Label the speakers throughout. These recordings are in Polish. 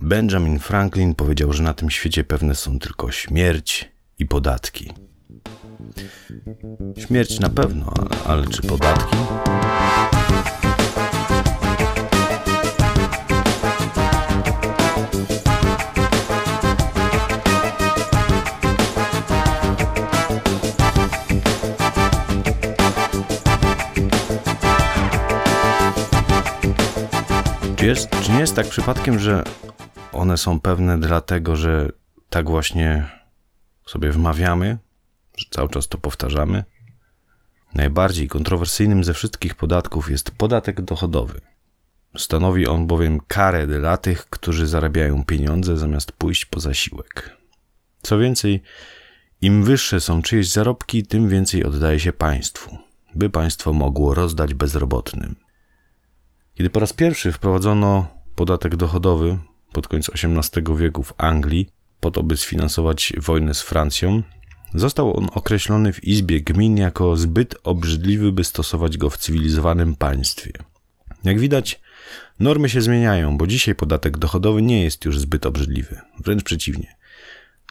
Speaker 1: Benjamin Franklin powiedział, że na tym świecie pewne są tylko śmierć i podatki. Śmierć na pewno, ale, ale czy podatki? Czy, jest, czy nie jest tak przypadkiem, że one są pewne dlatego, że tak właśnie sobie wmawiamy, że cały czas to powtarzamy? Najbardziej kontrowersyjnym ze wszystkich podatków jest podatek dochodowy. Stanowi on bowiem karę dla tych, którzy zarabiają pieniądze zamiast pójść po zasiłek. Co więcej, im wyższe są czyjeś zarobki, tym więcej oddaje się państwu, by państwo mogło rozdać bezrobotnym. Kiedy po raz pierwszy wprowadzono podatek dochodowy pod koniec XVIII wieku w Anglii, po to by sfinansować wojnę z Francją, został on określony w Izbie Gmin jako zbyt obrzydliwy, by stosować go w cywilizowanym państwie. Jak widać, normy się zmieniają, bo dzisiaj podatek dochodowy nie jest już zbyt obrzydliwy, wręcz przeciwnie.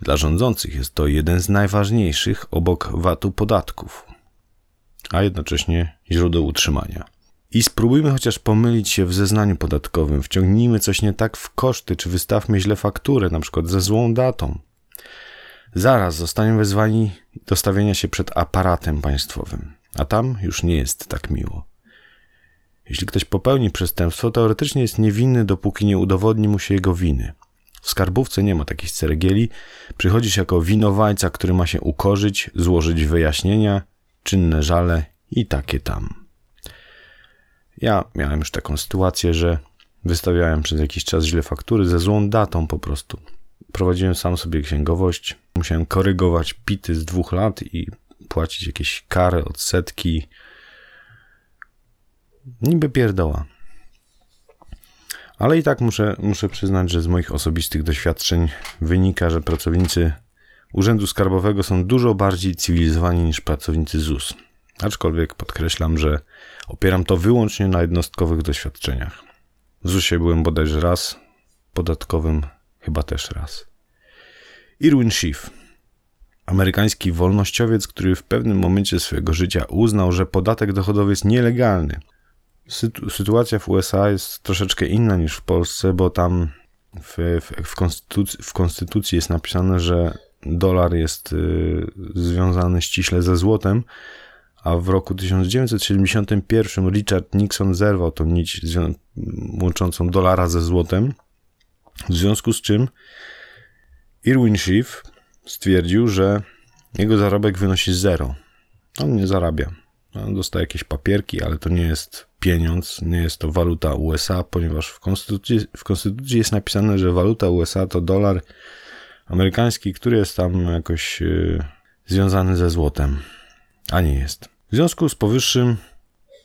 Speaker 1: Dla rządzących jest to jeden z najważniejszych obok VAT-u podatków, a jednocześnie źródeł utrzymania. I spróbujmy chociaż pomylić się w zeznaniu podatkowym, wciągnijmy coś nie tak w koszty, czy wystawmy źle fakturę, na przykład ze złą datą. Zaraz zostaniemy wezwani do stawienia się przed aparatem państwowym, a tam już nie jest tak miło. Jeśli ktoś popełni przestępstwo, teoretycznie jest niewinny, dopóki nie udowodni mu się jego winy. W skarbówce nie ma takich ceregieli. Przychodzisz jako winowajca, który ma się ukorzyć, złożyć wyjaśnienia, czynne żale i takie tam. Ja miałem już taką sytuację, że wystawiałem przez jakiś czas źle faktury ze złą datą po prostu. Prowadziłem sam sobie księgowość, musiałem korygować pity z dwóch lat i płacić jakieś kary, odsetki. Niby pierdoła. Ale i tak muszę, muszę przyznać, że z moich osobistych doświadczeń wynika, że pracownicy Urzędu Skarbowego są dużo bardziej cywilizowani niż pracownicy ZUS. Aczkolwiek podkreślam, że opieram to wyłącznie na jednostkowych doświadczeniach. W ZUSie byłem bodajże raz, podatkowym chyba też raz. Irwin Schiff, amerykański wolnościowiec, który w pewnym momencie swojego życia uznał, że podatek dochodowy jest nielegalny. Sytu sytuacja w USA jest troszeczkę inna niż w Polsce, bo tam w, w, w, konstytucji, w konstytucji jest napisane, że dolar jest y, związany ściśle ze złotem, a w roku 1971 Richard Nixon zerwał tą nić łączącą dolara ze złotem, w związku z czym Irwin Schiff stwierdził, że jego zarobek wynosi zero. On nie zarabia. On dostaje jakieś papierki, ale to nie jest pieniądz, nie jest to waluta USA, ponieważ w konstytucji, w konstytucji jest napisane, że waluta USA to dolar amerykański, który jest tam jakoś yy, związany ze złotem, a nie jest. W związku z powyższym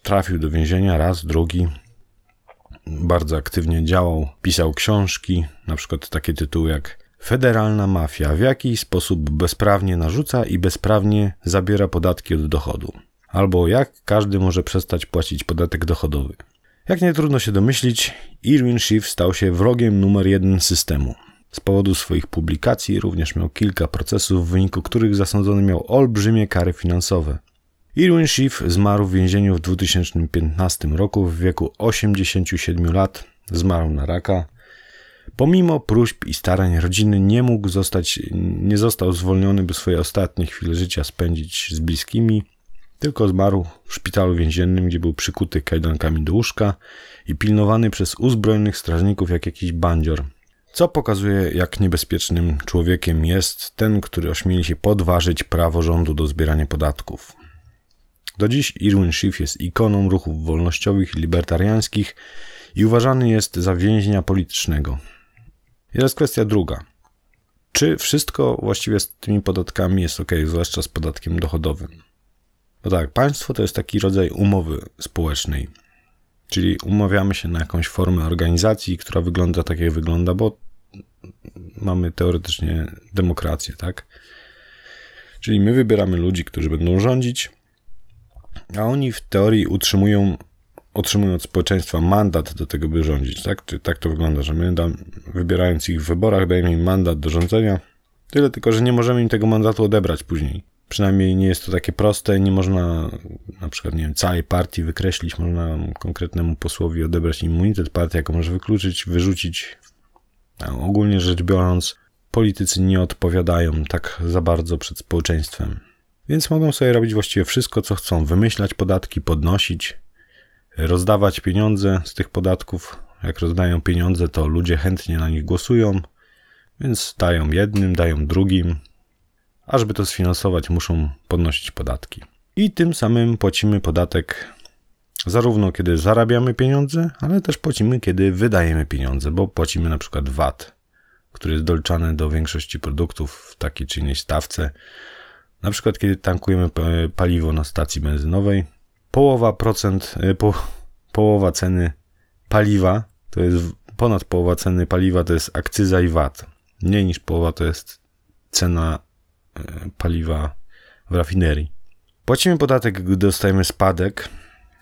Speaker 1: trafił do więzienia raz, drugi. Bardzo aktywnie działał, pisał książki, na przykład takie tytuły jak Federalna mafia w jaki sposób bezprawnie narzuca i bezprawnie zabiera podatki od dochodu. Albo jak każdy może przestać płacić podatek dochodowy. Jak nie trudno się domyślić, Irwin Schiff stał się wrogiem numer jeden systemu. Z powodu swoich publikacji również miał kilka procesów, w wyniku których zasądzony miał olbrzymie kary finansowe. Irwin Schiff zmarł w więzieniu w 2015 roku w wieku 87 lat. Zmarł na raka. Pomimo próśb i starań rodziny nie mógł zostać, nie został zwolniony, by swoje ostatnie chwile życia spędzić z bliskimi, tylko zmarł w szpitalu więziennym, gdzie był przykuty kajdankami do łóżka i pilnowany przez uzbrojonych strażników jak jakiś bandzior. Co pokazuje, jak niebezpiecznym człowiekiem jest ten, który ośmieli się podważyć prawo rządu do zbierania podatków. Do dziś Irwin Schiff jest ikoną ruchów wolnościowych i libertariańskich i uważany jest za więźnia politycznego. I teraz kwestia druga. Czy wszystko właściwie z tymi podatkami jest ok, zwłaszcza z podatkiem dochodowym? No tak, państwo to jest taki rodzaj umowy społecznej, czyli umawiamy się na jakąś formę organizacji, która wygląda tak, jak wygląda, bo mamy teoretycznie demokrację, tak? Czyli my wybieramy ludzi, którzy będą rządzić, a oni w teorii utrzymują otrzymują od społeczeństwa mandat do tego, by rządzić, tak? Tak to wygląda, że my wybierając ich w wyborach, dajemy im mandat do rządzenia, tyle tylko, że nie możemy im tego mandatu odebrać później. Przynajmniej nie jest to takie proste, nie można na przykład, nie wiem, całej partii wykreślić, można konkretnemu posłowi odebrać immunitet, partia jako może wykluczyć, wyrzucić. A ogólnie rzecz biorąc, politycy nie odpowiadają tak za bardzo przed społeczeństwem. Więc mogą sobie robić właściwie wszystko, co chcą. Wymyślać podatki, podnosić, rozdawać pieniądze z tych podatków. Jak rozdają pieniądze, to ludzie chętnie na nich głosują, więc dają jednym, dają drugim. A żeby to sfinansować, muszą podnosić podatki. I tym samym płacimy podatek zarówno kiedy zarabiamy pieniądze, ale też płacimy kiedy wydajemy pieniądze, bo płacimy na przykład VAT, który jest doliczany do większości produktów w takiej czy innej stawce. Na przykład kiedy tankujemy paliwo na stacji benzynowej, połowa procent, e, po, połowa ceny paliwa, to jest ponad połowa ceny paliwa to jest akcyza i VAT. Mniej niż połowa to jest cena e, paliwa w rafinerii. Płacimy podatek, gdy dostajemy spadek,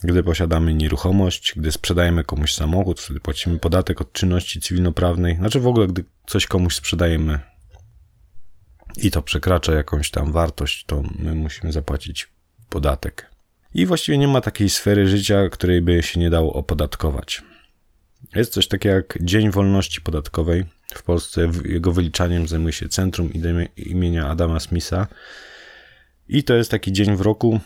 Speaker 1: gdy posiadamy nieruchomość, gdy sprzedajemy komuś samochód, wtedy płacimy podatek od czynności cywilnoprawnej. Znaczy w ogóle, gdy coś komuś sprzedajemy i to przekracza jakąś tam wartość, to my musimy zapłacić podatek. I właściwie nie ma takiej sfery życia, której by się nie dało opodatkować. Jest coś takiego jak Dzień Wolności Podatkowej. W Polsce jego wyliczaniem zajmuje się Centrum imienia Adama Smitha. I to jest taki dzień w roku,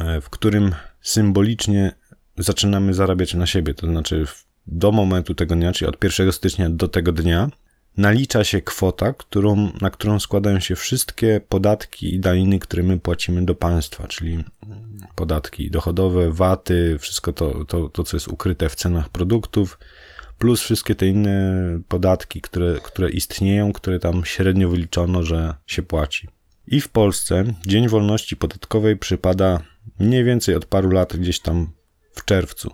Speaker 1: e, w którym symbolicznie zaczynamy zarabiać na siebie. To znaczy do momentu tego dnia, czyli od 1 stycznia do tego dnia, nalicza się kwota, którą, na którą składają się wszystkie podatki i daniny, które my płacimy do państwa, czyli podatki dochodowe, waty, wszystko to, to, to co jest ukryte w cenach produktów, plus wszystkie te inne podatki, które, które istnieją, które tam średnio wyliczono, że się płaci. I w Polsce Dzień Wolności Podatkowej przypada mniej więcej od paru lat gdzieś tam w czerwcu.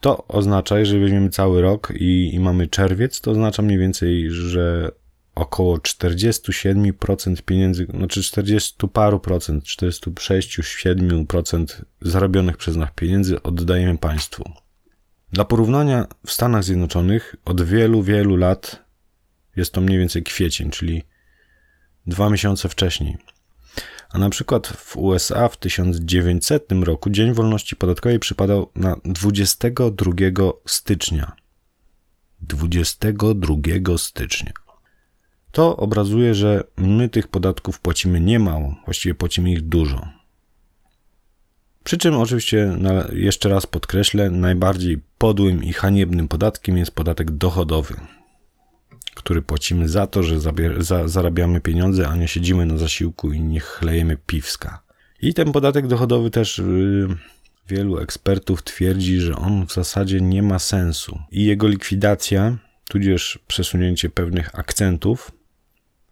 Speaker 1: To oznacza, jeżeli weźmiemy cały rok i, i mamy czerwiec, to oznacza mniej więcej, że około 47% pieniędzy, znaczy 40 paru procent, 46-7 procent zarobionych przez nas pieniędzy oddajemy państwu. Dla porównania w Stanach Zjednoczonych od wielu, wielu lat jest to mniej więcej kwiecień, czyli dwa miesiące wcześniej. A na przykład w USA w 1900 roku Dzień Wolności Podatkowej przypadał na 22 stycznia. 22 stycznia. To obrazuje, że my tych podatków płacimy niemało, właściwie płacimy ich dużo. Przy czym oczywiście, jeszcze raz podkreślę, najbardziej podłym i haniebnym podatkiem jest podatek dochodowy który płacimy za to, że za, zarabiamy pieniądze, a nie siedzimy na zasiłku i nie chlejemy piwska. I ten podatek dochodowy też yy, wielu ekspertów twierdzi, że on w zasadzie nie ma sensu i jego likwidacja, tudzież przesunięcie pewnych akcentów,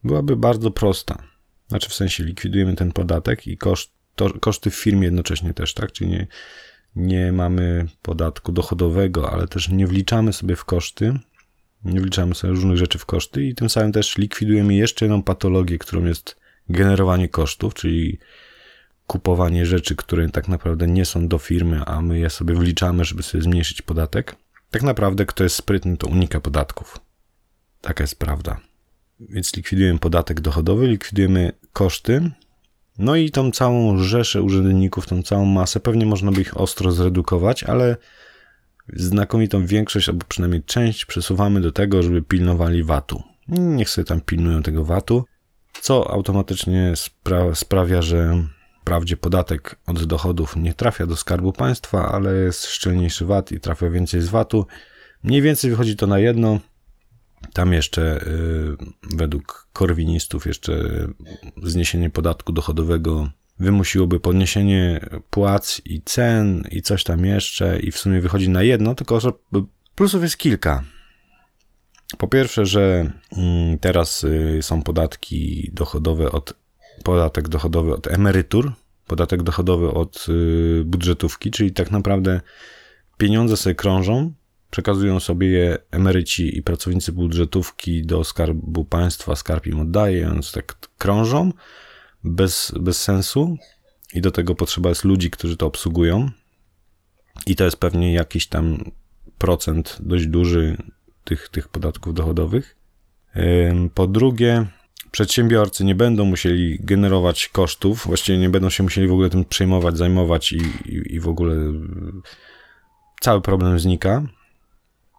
Speaker 1: byłaby bardzo prosta. Znaczy w sensie likwidujemy ten podatek i koszt, to, koszty w firmie jednocześnie też, tak? Czyli nie, nie mamy podatku dochodowego, ale też nie wliczamy sobie w koszty nie wliczamy sobie różnych rzeczy w koszty i tym samym też likwidujemy jeszcze jedną patologię, którą jest generowanie kosztów, czyli kupowanie rzeczy, które tak naprawdę nie są do firmy, a my je sobie wliczamy, żeby sobie zmniejszyć podatek. Tak naprawdę, kto jest sprytny, to unika podatków. Taka jest prawda. Więc likwidujemy podatek dochodowy, likwidujemy koszty, no i tą całą rzeszę urzędników, tą całą masę, pewnie można by ich ostro zredukować, ale znakomitą większość, albo przynajmniej część przesuwamy do tego, żeby pilnowali VAT-u. Niech sobie tam pilnują tego VAT-u, co automatycznie spra sprawia, że wprawdzie podatek od dochodów nie trafia do skarbu państwa, ale jest szczelniejszy VAT i trafia więcej z VAT-u. Mniej więcej wychodzi to na jedno. Tam jeszcze yy, według korwinistów jeszcze zniesienie podatku dochodowego wymusiłoby podniesienie płac i cen i coś tam jeszcze i w sumie wychodzi na jedno, tylko że plusów jest kilka. Po pierwsze, że mm, teraz y, są podatki dochodowe od podatek dochodowy od emerytur, podatek dochodowy od y, budżetówki, czyli tak naprawdę pieniądze sobie krążą, przekazują sobie je emeryci i pracownicy budżetówki do skarbu państwa, skarb im oddaje, więc tak krążą bez, bez sensu i do tego potrzeba jest ludzi, którzy to obsługują. I to jest pewnie jakiś tam procent dość duży tych, tych podatków dochodowych. Po drugie, przedsiębiorcy nie będą musieli generować kosztów, właściwie nie będą się musieli w ogóle tym przejmować, zajmować i, i, i w ogóle cały problem znika.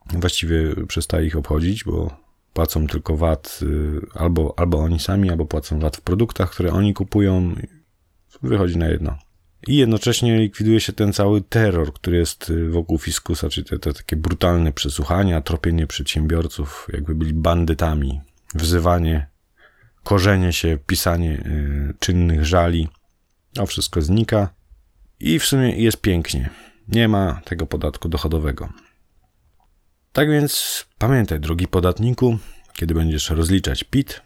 Speaker 1: Właściwie przestaje ich obchodzić, bo płacą tylko VAT y, albo, albo oni sami, albo płacą VAT w produktach, które oni kupują. Wychodzi na jedno. I jednocześnie likwiduje się ten cały terror, który jest y, wokół fiskusa, czyli te, te takie brutalne przesłuchania, tropienie przedsiębiorców, jakby byli bandytami, wzywanie, korzenie się, pisanie y, czynnych żali. To wszystko znika i w sumie jest pięknie. Nie ma tego podatku dochodowego. Tak więc pamiętaj, drogi podatniku, kiedy będziesz rozliczać PIT,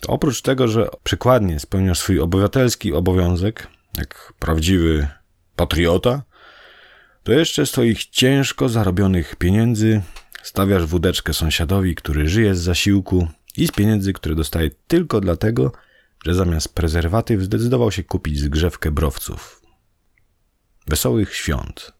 Speaker 1: to oprócz tego, że przykładnie spełniasz swój obywatelski obowiązek, jak prawdziwy patriota, to jeszcze z twoich ciężko zarobionych pieniędzy stawiasz wódeczkę sąsiadowi, który żyje z zasiłku i z pieniędzy, które dostaje tylko dlatego, że zamiast prezerwatyw zdecydował się kupić zgrzewkę browców. Wesołych świąt.